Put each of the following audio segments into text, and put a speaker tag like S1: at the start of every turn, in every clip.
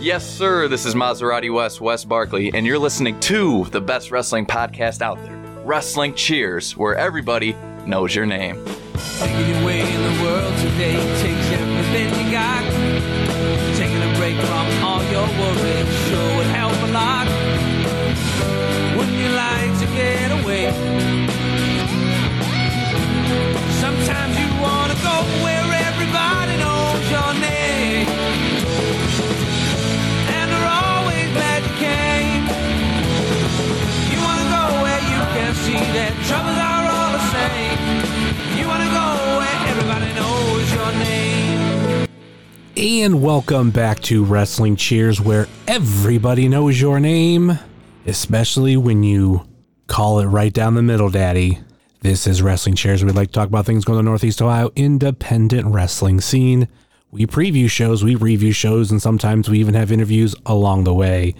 S1: Yes, sir. This is Maserati Wes, Wes Barkley, and you're listening to the best wrestling podcast out there Wrestling Cheers, where everybody knows your name.
S2: Taking in the world today takes everything you got. Taking a break from all your worries And
S3: welcome back to Wrestling Cheers, where everybody knows your name, especially when you call it right down the middle, Daddy. This is Wrestling Cheers. We'd like to talk about things going on the Northeast Ohio independent wrestling scene. We preview shows, we review shows, and sometimes we even have interviews along the way.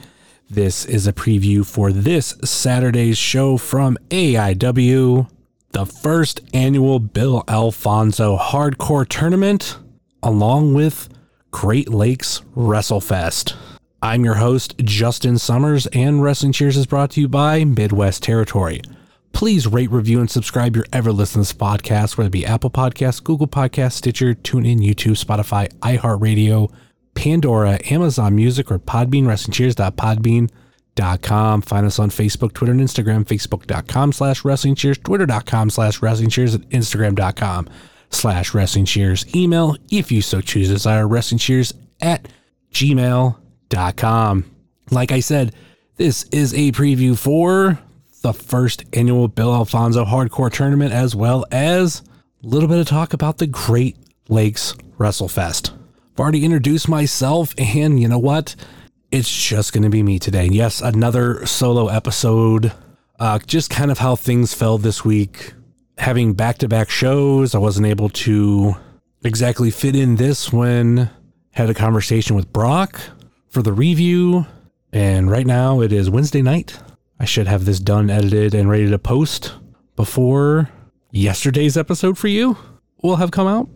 S3: This is a preview for this Saturday's show from AIW, the first annual Bill Alfonso Hardcore Tournament, along with Great Lakes WrestleFest. I'm your host, Justin Summers, and Wrestling Cheers is brought to you by Midwest Territory. Please rate, review, and subscribe your ever listen to this podcast, whether it be Apple Podcasts, Google Podcasts, Stitcher, TuneIn, YouTube, Spotify, iHeartRadio, Pandora, Amazon Music, or Podbean, WrestlingCheers.podbean.com. Find us on Facebook, Twitter, and Instagram, Facebook.com slash Wrestling Cheers, Twitter.com slash Wrestling Cheers, and Instagram.com slash Wrestling Cheers. Email, if you so choose, desire Wrestling Cheers at gmail.com. Like I said, this is a preview for the first annual Bill Alfonso Hardcore Tournament, as well as a little bit of talk about the Great Lakes WrestleFest. I've already introduced myself, and you know what? It's just going to be me today. Yes, another solo episode. Uh, just kind of how things fell this week. Having back to back shows, I wasn't able to exactly fit in this when had a conversation with Brock for the review. And right now it is Wednesday night. I should have this done, edited, and ready to post before yesterday's episode for you will have come out.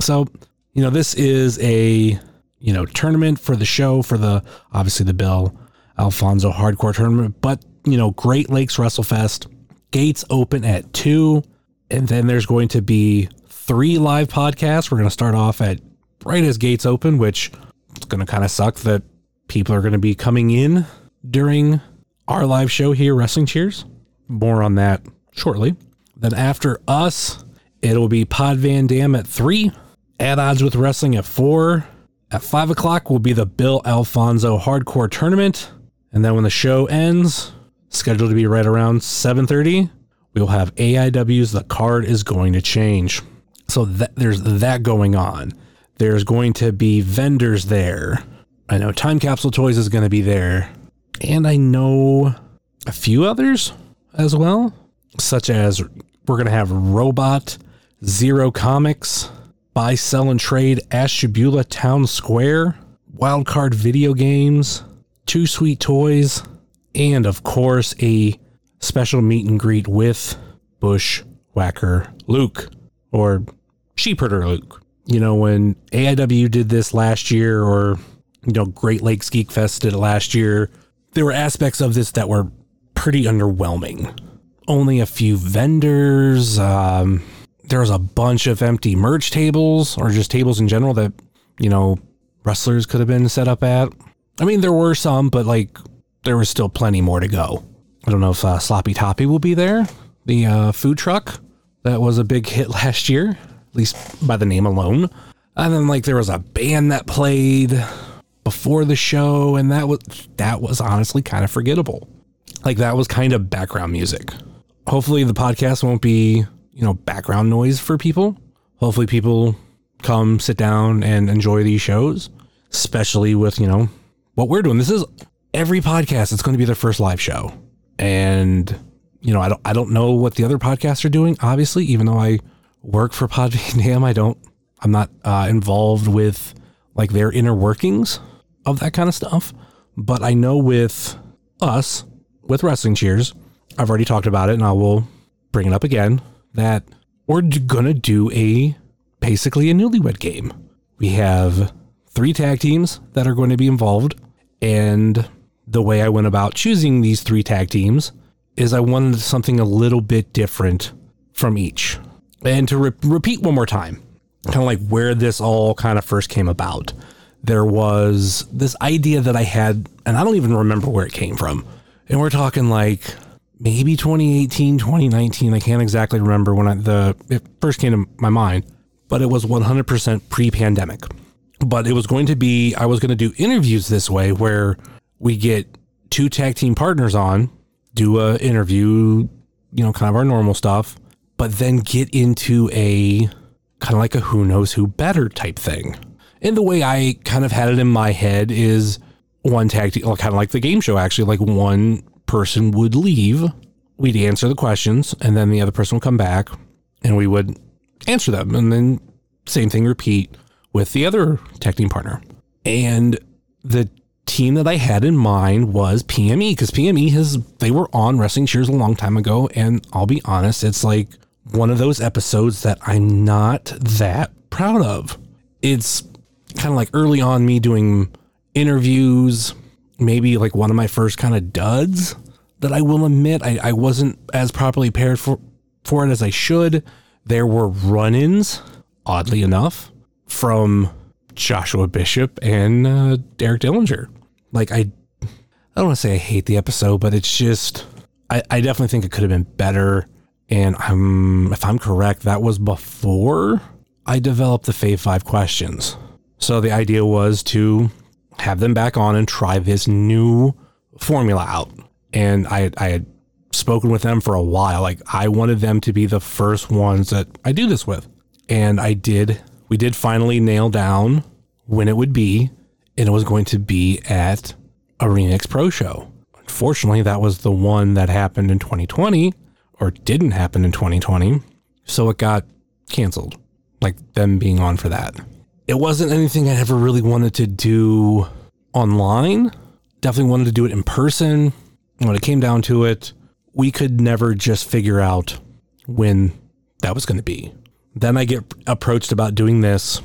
S3: So, you know, this is a, you know, tournament for the show, for the, obviously the Bill Alfonso hardcore tournament, but, you know, Great Lakes WrestleFest, gates open at two. And then there's going to be three live podcasts. We're going to start off at right as gates open, which it's going to kind of suck that people are going to be coming in during our live show here, Wrestling Cheers. More on that shortly. Then after us, it'll be Pod Van Dam at three, At Odds with Wrestling at four. At five o'clock will be the Bill Alfonso Hardcore Tournament. And then when the show ends, scheduled to be right around 7:30, we'll have AIW's The Card is Going to Change. So that, there's that going on. There's going to be vendors there. I know Time Capsule Toys is going to be there. And I know a few others as well, such as we're going to have Robot, Zero Comics, Buy, Sell, and Trade, Ashtabula Town Square, Wildcard Video Games, Two Sweet Toys, and of course a special meet and greet with Bushwhacker Luke or Sheepherder Luke. You know, when AIW did this last year, or, you know, Great Lakes Geek Fest did it last year, there were aspects of this that were pretty underwhelming. Only a few vendors. Um, there was a bunch of empty merch tables or just tables in general that, you know, wrestlers could have been set up at. I mean, there were some, but like there was still plenty more to go. I don't know if uh, Sloppy Toppy will be there, the uh, food truck that was a big hit last year, at least by the name alone. And then like there was a band that played before the show, and that was that was honestly kind of forgettable. Like that was kind of background music. Hopefully the podcast won't be, you know, background noise for people. Hopefully people come sit down and enjoy these shows, especially with, you know, what we're doing. This is every podcast it's going to be their first live show. And you know, I don't I don't know what the other podcasts are doing, obviously, even though I work for Podbean I don't I'm not uh, involved with like their inner workings of that kind of stuff. But I know with us, with Wrestling Cheers, I've already talked about it and I will bring it up again that we're gonna do a basically a newlywed game. We have three tag teams that are going to be involved. And the way I went about choosing these three tag teams is I wanted something a little bit different from each. And to re- repeat one more time, kind of like where this all kind of first came about, there was this idea that I had, and I don't even remember where it came from. And we're talking like maybe 2018, 2019. I can't exactly remember when I, the it first came to my mind, but it was 100% pre-pandemic. But it was going to be I was going to do interviews this way where we get two tag team partners on, do a interview, you know, kind of our normal stuff, but then get into a kind of like a who knows who better type thing. And the way I kind of had it in my head is one tag team, kind of like the game show, actually, like one person would leave, we'd answer the questions, and then the other person would come back and we would answer them. And then same thing repeat with the other tag team partner. And the team that I had in mind was PME because PME has they were on Wrestling Cheers a long time ago, and I'll be honest, it's like one of those episodes that I'm not that proud of. It's kind of like early on me doing interviews, maybe like one of my first kind of duds that I will admit I, I wasn't as properly prepared for for it as I should. There were run-ins, oddly enough, from Joshua Bishop and uh, Derek Dillinger. Like I, I don't want to say I hate the episode, but it's just I, I definitely think it could have been better. And I'm if I'm correct, that was before I developed the Fave Five questions. So the idea was to have them back on and try this new formula out. And I I had spoken with them for a while. Like I wanted them to be the first ones that I do this with. And I did we did finally nail down when it would be, and it was going to be at a Remix Pro Show. Unfortunately, that was the one that happened in 2020, or didn't happen in 2020, so it got canceled, like them being on for that. It wasn't anything I ever really wanted to do online. Definitely wanted to do it in person. When it came down to it, we could never just figure out when that was going to be. Then I get approached about doing this.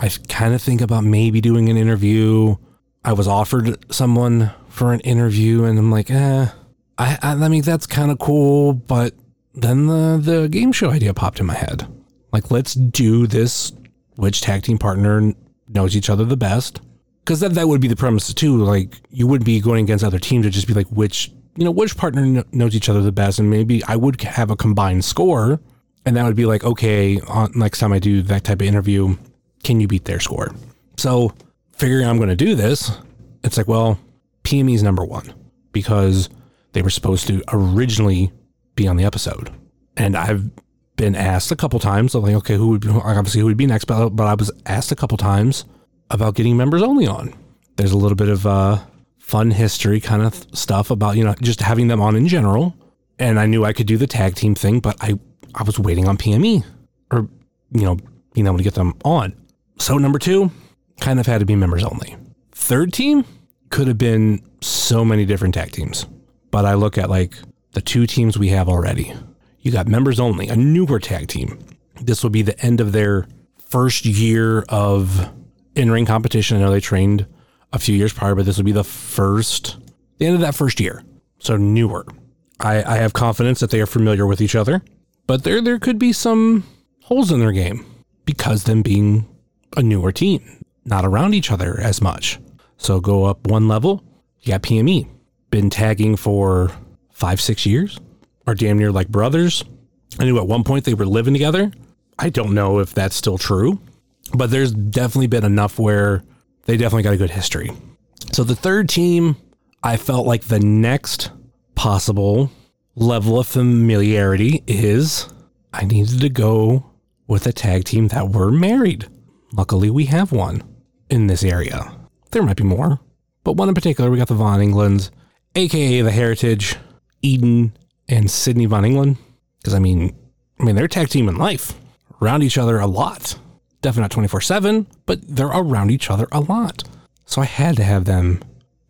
S3: I kind of think about maybe doing an interview. I was offered someone for an interview, and I'm like, eh. I, I, I mean, that's kind of cool, but then the the game show idea popped in my head. Like, let's do this. Which tag team partner knows each other the best? Because that that would be the premise too. Like, you wouldn't be going against other teams. It'd just be like which you know which partner kn- knows each other the best, and maybe I would have a combined score and that would be like, okay, on, next time I do that type of interview, can you beat their score? So figuring I'm going to do this, it's like, well, PME's number one because they were supposed to originally be on the episode. And I've been asked a couple times, i like, okay, who would be, obviously who would be next, but, but I was asked a couple times about getting members only on. There's a little bit of uh, fun history kind of stuff about, you know, just having them on in general. And I knew I could do the tag team thing, but I I was waiting on PME or, you know, being able to get them on. So number two kind of had to be members only. Third team could have been so many different tag teams, but I look at like the two teams we have already. You got members only, a newer tag team. This will be the end of their first year of in ring competition. I know they trained a few years prior, but this will be the first, the end of that first year. So newer. I, I have confidence that they are familiar with each other but there there could be some holes in their game because them being a newer team, not around each other as much. So go up one level, you got PME, been tagging for five, six years, are damn near like brothers. I knew at one point they were living together. I don't know if that's still true, but there's definitely been enough where they definitely got a good history. So the third team, I felt like the next possible level of familiarity is I needed to go with a tag team that were married. Luckily, we have one in this area. There might be more, but one in particular, we got the Von Englands, aka the Heritage, Eden, and Sydney Von England. Because I mean, I mean, they're tag team in life, around each other a lot. Definitely not 24 7, but they're around each other a lot. So I had to have them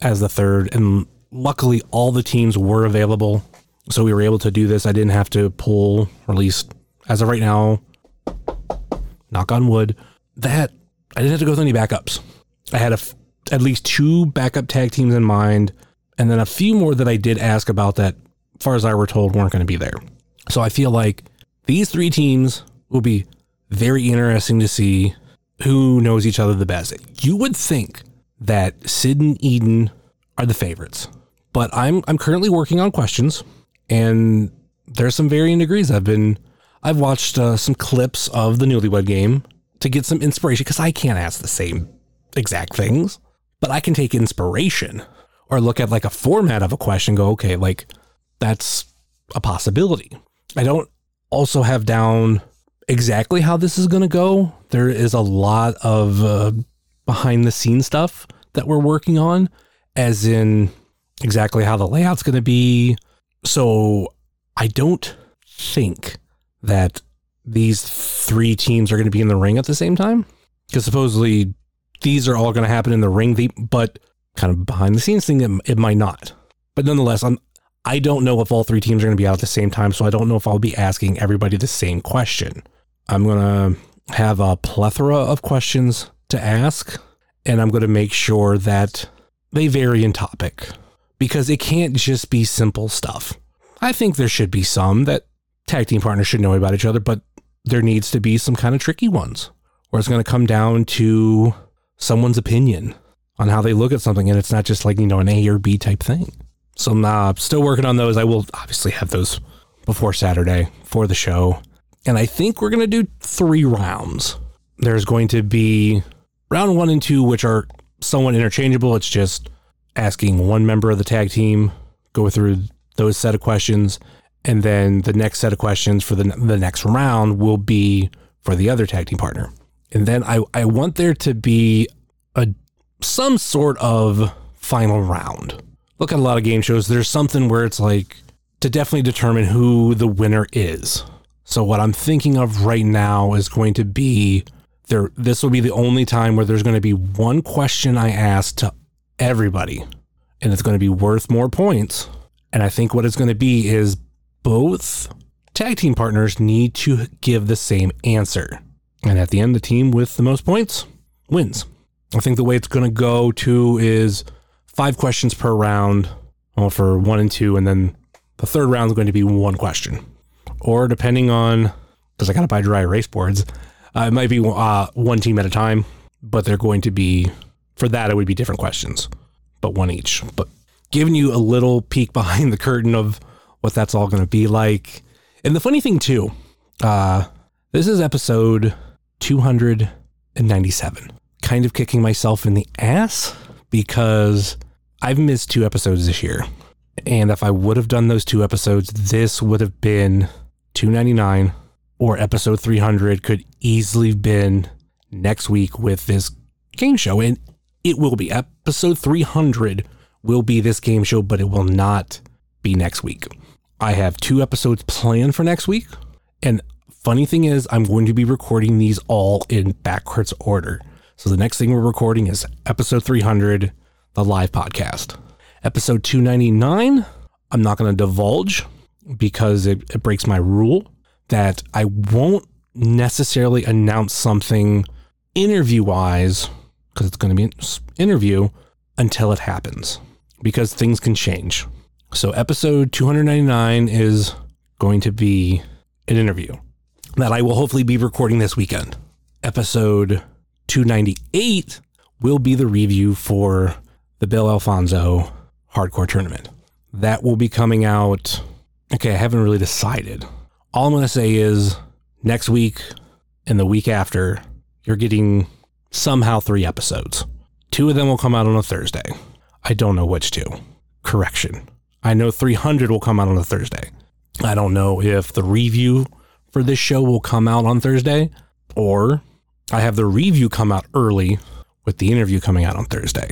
S3: as the third, and luckily, all the teams were available so we were able to do this. I didn't have to pull, or at least as of right now, knock on wood, that I didn't have to go through any backups. I had a at least two backup tag teams in mind, and then a few more that I did ask about that, as far as I were told, weren't going to be there. So I feel like these three teams will be very interesting to see who knows each other the best. You would think that Sid and Eden are the favorites, but I'm I'm currently working on questions, and there's some varying degrees. I've been I've watched uh, some clips of the Newlywed Game to get some inspiration because I can't ask the same exact things, but I can take inspiration or look at like a format of a question. go okay, like that's a possibility. I don't also have down exactly how this is going to go. There is a lot of uh, behind the scenes stuff that we're working on, as in exactly how the layout's going to be. So I don't think that these three teams are going to be in the ring at the same time because supposedly these are all going to happen in the ring, but kind of behind the scenes thing, it, it might not. But nonetheless, I'm I don't know if all three teams are going to be out at the same time, so I don't know if I'll be asking everybody the same question. I'm going to have a plethora of questions to ask, and I'm going to make sure that they vary in topic because it can't just be simple stuff. I think there should be some that tag team partners should know about each other, but there needs to be some kind of tricky ones where it's going to come down to someone's opinion on how they look at something, and it's not just like, you know, an A or B type thing. So I'm uh, still working on those. I will obviously have those before Saturday for the show. And I think we're going to do three rounds. There's going to be round one and two, which are somewhat interchangeable. It's just asking one member of the tag team, go through those set of questions. And then the next set of questions for the, the next round will be for the other tag team partner. And then I, I want there to be a some sort of final round look at a lot of game shows, there's something where it's like to definitely determine who the winner is. So what I'm thinking of right now is going to be there this will be the only time where there's going to be one question I ask to everybody and it's going to be worth more points. And I think what it's going to be is both tag team partners need to give the same answer. And at the end the team with the most points wins. I think the way it's going to go too is five questions per round well, for one and two, and then the third round is going to be one question. Or depending on, because I got to buy dry erase boards, uh, it might be uh, one team at a time, but they're going to be, for that, it would be different questions, but one each. But giving you a little peek behind the curtain of what that's all going to be like. And the funny thing, too, uh, this is episode 297. Kind of kicking myself in the ass because I've missed two episodes this year. And if I would have done those two episodes, this would have been 299 or episode 300 could easily have been next week with this game show. And it will be episode 300 will be this game show, but it will not be next week. I have two episodes planned for next week. And funny thing is, I'm going to be recording these all in backwards order. So the next thing we're recording is episode 300 the live podcast. Episode 299, I'm not going to divulge because it, it breaks my rule that I won't necessarily announce something interview wise because it's going to be an interview until it happens because things can change. So, episode 299 is going to be an interview that I will hopefully be recording this weekend. Episode 298 will be the review for the Bill Alfonso hardcore tournament. That will be coming out. Okay, I haven't really decided. All I'm going to say is next week and the week after, you're getting somehow three episodes. Two of them will come out on a Thursday. I don't know which two. Correction. I know 300 will come out on a Thursday. I don't know if the review for this show will come out on Thursday or I have the review come out early with the interview coming out on Thursday.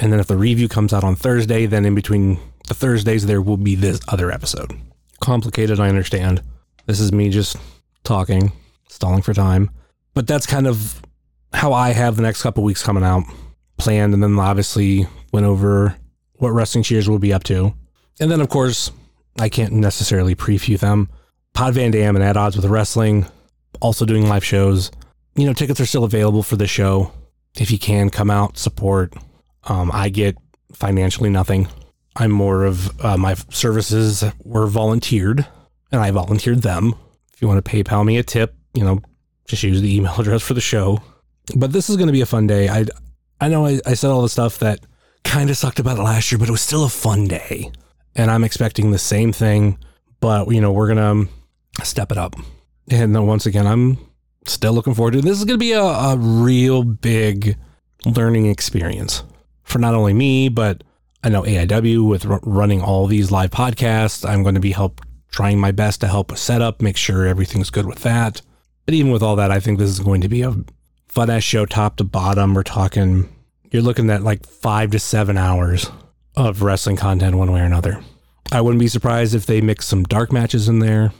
S3: And then if the review comes out on Thursday, then in between the Thursdays, there will be this other episode. Complicated, I understand. This is me just talking, stalling for time. But that's kind of how I have the next couple weeks coming out planned. And then obviously went over what Wrestling Cheers will be up to. And then, of course, I can't necessarily preview them. Pod Van Dam and At Odds with Wrestling, also doing live shows. You know, tickets are still available for the show if you can come out, support. Um, I get financially nothing. I'm more of uh, my services were volunteered, and I volunteered them. If you want to PayPal me a tip, you know, just use the email address for the show. But this is going to be a fun day. I I know I, I said all the stuff that kind of sucked about it last year, but it was still a fun day, and I'm expecting the same thing. But you know, we're gonna um, step it up. And then once again, I'm still looking forward to it. This is going to be a, a real big learning experience for not only me, but I know AIW with r- running all these live podcasts. I'm going to be help trying my best to help set up, make sure everything's good with that. But even with all that, I think this is going to be a fun ass show top to bottom. We're talking, you're looking at like five to seven hours of wrestling content one way or another. I wouldn't be surprised if they mix some dark matches in there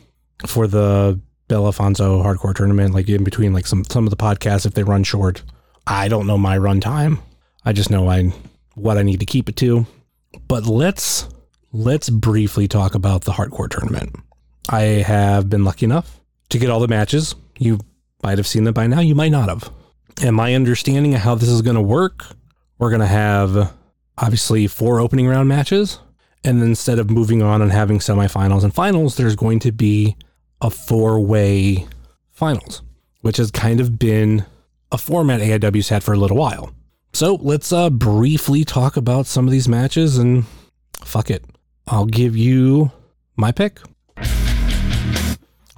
S3: for the Bill Alfonso hardcore tournament, like in between like some some of the podcasts if they run short. I don't know my run time. I just know I what I need to keep it to. But let's let's briefly talk about the hardcore tournament. I have been lucky enough to get all the matches. You might have seen them by now, you might not have. And my understanding of how this is going to work, we're going to have obviously four opening round matches. And then instead of moving on and having semifinals and finals, there's going to be a four way finals, which has kind of been a format AIW's had for a little while. So let's uh, briefly talk about some of these matches and fuck it. I'll give you my pick.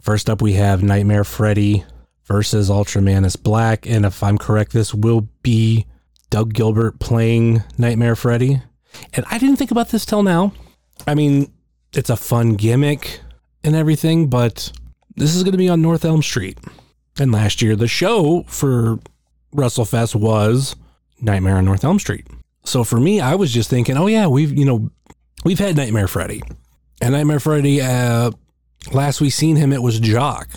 S3: First up, we have Nightmare Freddy versus Ultramantis Black. And if I'm correct, this will be Doug Gilbert playing Nightmare Freddy. And I didn't think about this till now. I mean, it's a fun gimmick and everything, but this is going to be on North Elm Street. And last year, the show for WrestleFest was Nightmare on North Elm Street. So for me, I was just thinking, oh yeah, we've you know we've had Nightmare Freddy, and Nightmare Freddy. Uh, last we seen him, it was Jock,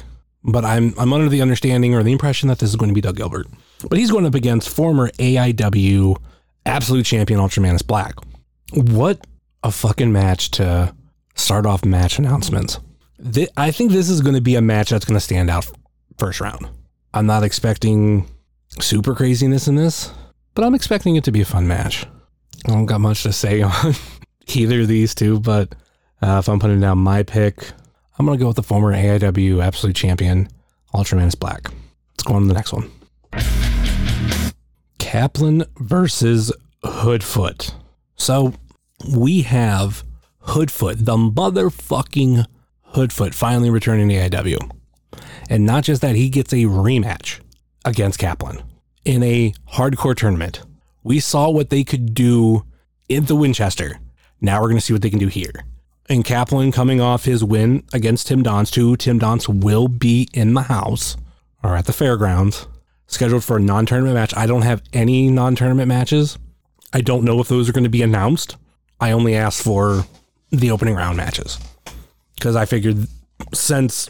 S3: but I'm I'm under the understanding or the impression that this is going to be Doug Gilbert. But he's going up against former AIW Absolute Champion Ultramantis Black. What a fucking match to start off match announcements. Th- I think this is going to be a match that's going to stand out first round. I'm not expecting super craziness in this, but I'm expecting it to be a fun match. I don't got much to say on either of these two, but uh, if I'm putting down my pick, I'm going to go with the former AIW Absolute Champion, Ultramantis Black. Let's go on to the next one. Kaplan versus Hoodfoot. So we have Hoodfoot, the motherfucking Hoodfoot, finally returning to AIW. And not just that, he gets a rematch against Kaplan in a hardcore tournament. We saw what they could do in the Winchester. Now we're going to see what they can do here. And Kaplan coming off his win against Tim Donst, too. Tim Donst will be in the house or at the fairgrounds, scheduled for a non tournament match. I don't have any non tournament matches. I don't know if those are going to be announced. I only asked for the opening round matches because I figured since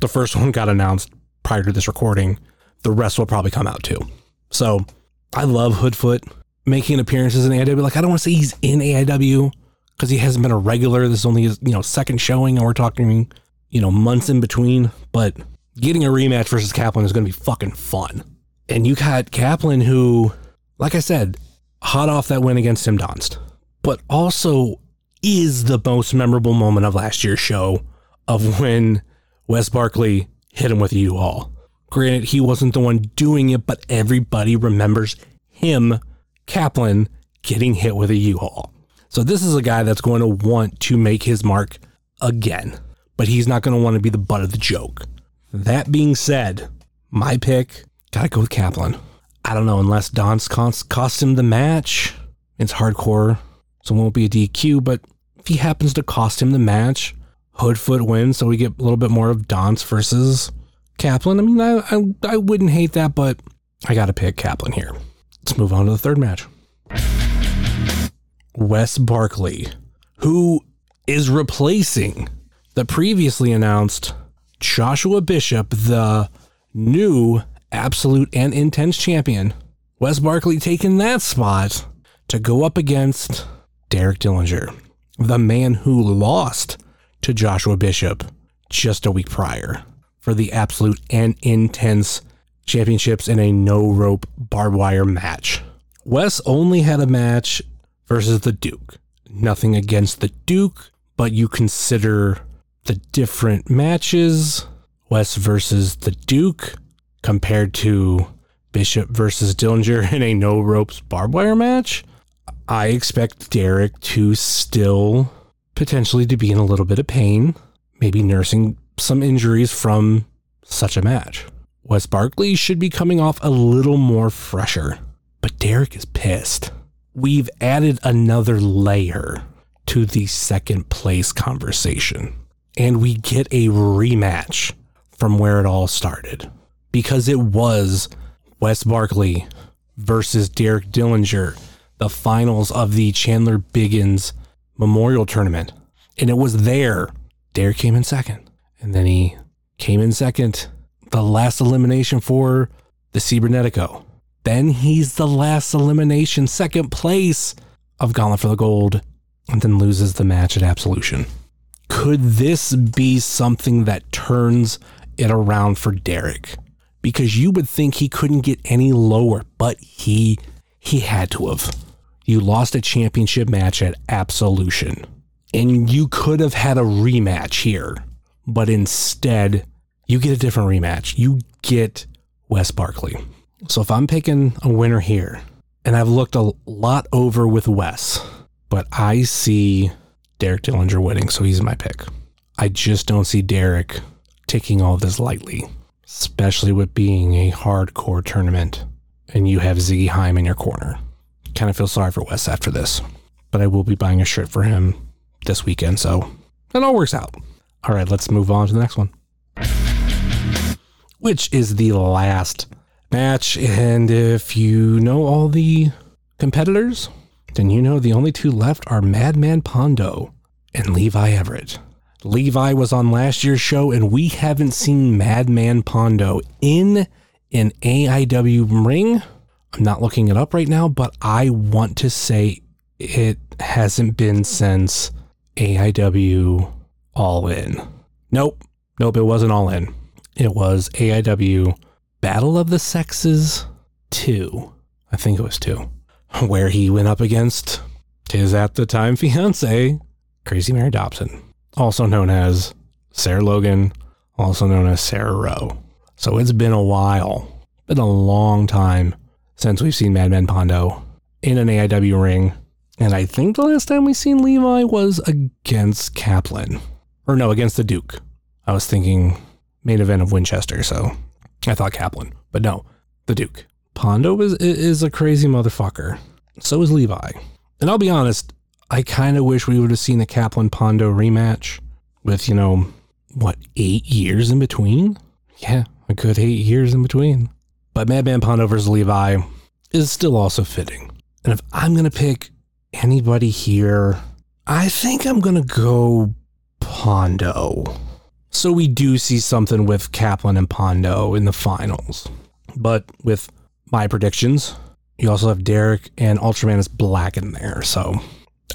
S3: the first one got announced prior to this recording, the rest will probably come out too. So I love Hoodfoot making appearances in AIW. Like I don't want to say he's in AIW because he hasn't been a regular. This is only his you know second showing, and we're talking you know months in between. But getting a rematch versus Kaplan is going to be fucking fun. And you got Kaplan, who, like I said, hot off that win against Tim Donst, but also is the most memorable moment of last year's show of when Wes Barkley hit him with a U-Haul. Granted, he wasn't the one doing it, but everybody remembers him, Kaplan, getting hit with a U-Haul. So this is a guy that's going to want to make his mark again, but he's not going to want to be the butt of the joke. That being said, my pick, gotta go with Kaplan. I don't know, unless Donst cost, cost him the match. It's hardcore, so it won't be a DQ, but if he happens to cost him the match, Hoodfoot wins, so we get a little bit more of Donst versus Kaplan. I mean, I, I, I wouldn't hate that, but I gotta pick Kaplan here. Let's move on to the third match. Wes Barkley, who is replacing the previously announced Joshua Bishop, the new absolute and intense champion. Wes Barkley taking that spot to go up against Derek Dillinger, the man who lost to Joshua Bishop just a week prior for the absolute and intense championships in a no rope barbed wire match. Wes only had a match versus the Duke. Nothing against the Duke, but you consider the different matches Wes versus the Duke compared to Bishop versus Dillinger in a no ropes barbed wire match. I expect Derek to still potentially to be in a little bit of pain, maybe nursing some injuries from such a match. Wes Barkley should be coming off a little more fresher, but Derek is pissed. We've added another layer to the second place conversation, and we get a rematch from where it all started because it was Wes Barkley versus Derek Dillinger, the finals of the Chandler Biggins Memorial Tournament. And it was there. Derek came in second. And then he came in second, the last elimination for the Cibernetico. Then he's the last elimination, second place of Gauntlet for the Gold, and then loses the match at Absolution. Could this be something that turns it around for Derek? Because you would think he couldn't get any lower, but he he had to have. You lost a championship match at Absolution, and you could have had a rematch here, but instead you get a different rematch. You get Wes Barkley. So if I'm picking a winner here, and I've looked a lot over with Wes, but I see Derek Dillinger winning, so he's my pick. I just don't see Derek taking all this lightly, especially with being a hardcore tournament and you have Ziggy Haim in your corner. Kind of feel sorry for Wes after this, but I will be buying a shirt for him this weekend, so it all works out. All right, let's move on to the next one, which is the last match. And if you know all the competitors, then you know the only two left are Madman Pondo and Levi Everett. Levi was on last year's show, and we haven't seen Madman Pondo in an AIW ring. I'm not looking it up right now, but I want to say it hasn't been since AIW All In. Nope. Nope, it wasn't All In. It was AIW Battle of the Sexes 2. I think it was 2. Where he went up against his at the time fiance, Crazy Mary Dobson, also known as Sarah Logan, also known as Sarah Rowe. So it's been a while, been a long time since we've seen Madman Pondo in an AIW ring. And I think the last time we seen Levi was against Kaplan. Or no, against the Duke. I was thinking main event of Winchester, so I thought Kaplan. But no, the Duke. Pondo is is a crazy motherfucker. So is Levi. And I'll be honest, I kind of wish we would have seen the Kaplan Pondo rematch with, you know, what, eight years in between? Yeah, a good eight years in between. But Madman Pondo versus Levi is still also fitting. And if I'm going to pick anybody here, I think I'm going to go Pondo. So we do see something with Kaplan and Pondo in the finals. But with my predictions, you also have Derek and Ultramantis Black in there. So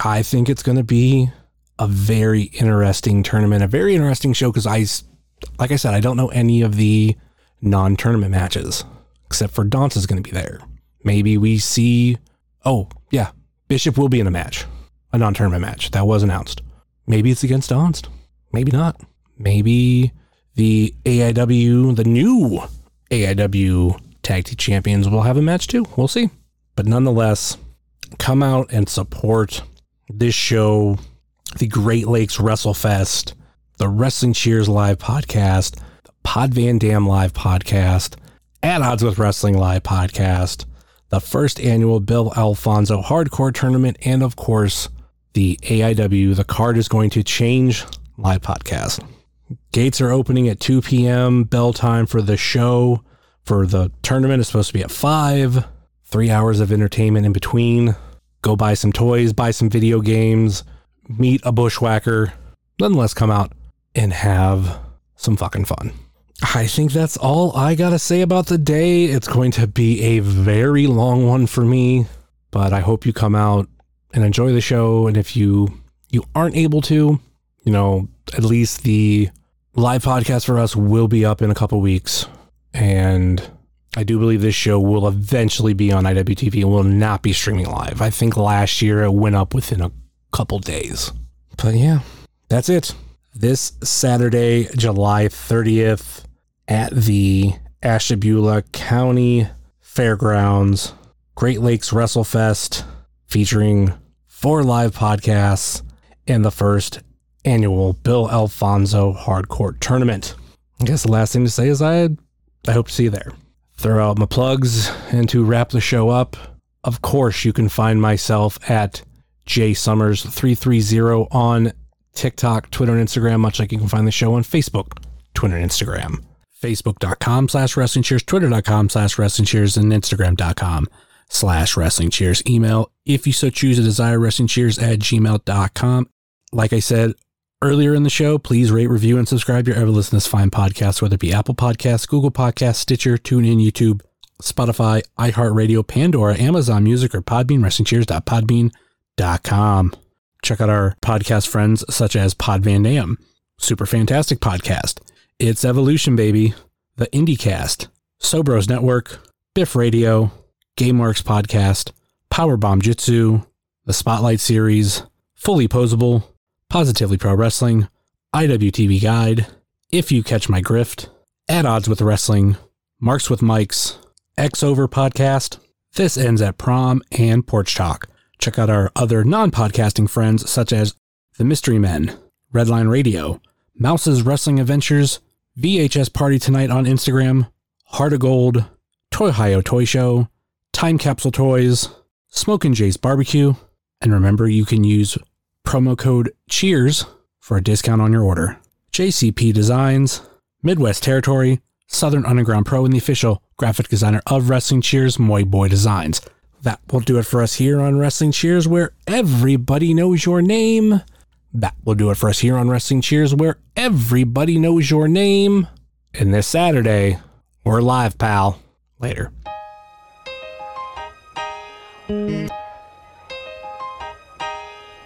S3: I think it's going to be a very interesting tournament, a very interesting show because I, like I said, I don't know any of the non tournament matches except for Donst is going to be there. Maybe we see, oh, yeah, Bishop will be in a match, a non tournament match that was announced. Maybe it's against Donst. Maybe not. Maybe the AIW, the new AIW Tag Team Champions will have a match too. We'll see. But nonetheless, come out and support this show, the Great Lakes WrestleFest, the Wrestling Cheers live podcast, the Pod Van Dam live podcast, At Odds with Wrestling live podcast, the first annual Bill Alfonso hardcore tournament, and of course, the AIW The Card is Going to Change live podcast. Gates are opening at 2 p.m. Bell time for the show. For the tournament is supposed to be at 5. Three hours of entertainment in between. Go buy some toys, buy some video games, meet a bushwhacker. Nonetheless, come out and have some fucking fun. I think that's all I gotta say about the day. It's going to be a very long one for me, but I hope you come out and enjoy the show. And if you you aren't able to, you know, at least the live podcast for us will be up in a couple weeks. And I do believe this show will eventually be on IWTV and will not be streaming live. I think last year it went up within a couple days. But yeah, that's it. This Saturday, July 30th, at the Ashtabula County Fairgrounds, Great Lakes WrestleFest, featuring four live podcasts and the first annual Bill Alfonso Hardcore Tournament. I guess the last thing to say is I I hope to see you there. Throw out my plugs and to wrap the show up. Of course, you can find myself at J Summers 330 on TikTok, Twitter, and Instagram, much like you can find the show on Facebook, Twitter, and Instagram. Facebook.com slash wrestling cheers, Twitter.com slash wrestling cheers, and Instagram.com slash wrestling cheers. Email, if you so choose, a desire wrestling cheers at gmail.com. Like I said earlier in the show, please rate, review, and subscribe your ever listen this fine podcast, whether it be Apple Podcasts, Google Podcasts, Stitcher, TuneIn, YouTube, Spotify, iHeartRadio, Pandora, Amazon Music, or Podbean, wrestlingcheers.podbean.com. Check out our podcast friends such as Pod Van Dam, super fantastic podcast. It's Evolution Baby, the IndieCast, Sobros Network, Biff Radio, GameWorks Podcast, Powerbomb Jitsu, the Spotlight Series, Fully Posable, Positively Pro Wrestling, IWTV Guide, If You Catch My Grift, At Odds with Wrestling, Marks with Mics, X Over Podcast, This Ends at Prom, and Porch Talk. Check out our other non podcasting friends such as The Mystery Men, Redline Radio, Mouse's Wrestling Adventures, VHS Party Tonight on Instagram, Heart of Gold, Toy Hio Toy Show, Time Capsule Toys, Smokin' Jay's Barbecue, and remember you can use promo code CHEERS for a discount on your order. JCP Designs, Midwest Territory, Southern Underground Pro, and the official graphic designer of Wrestling Cheers, Moy Boy Designs. That will do it for us here on Wrestling Cheers, where everybody knows your name. That will do it for us here on Wrestling Cheers, where everybody knows your name. And this Saturday, we're live, pal. Later.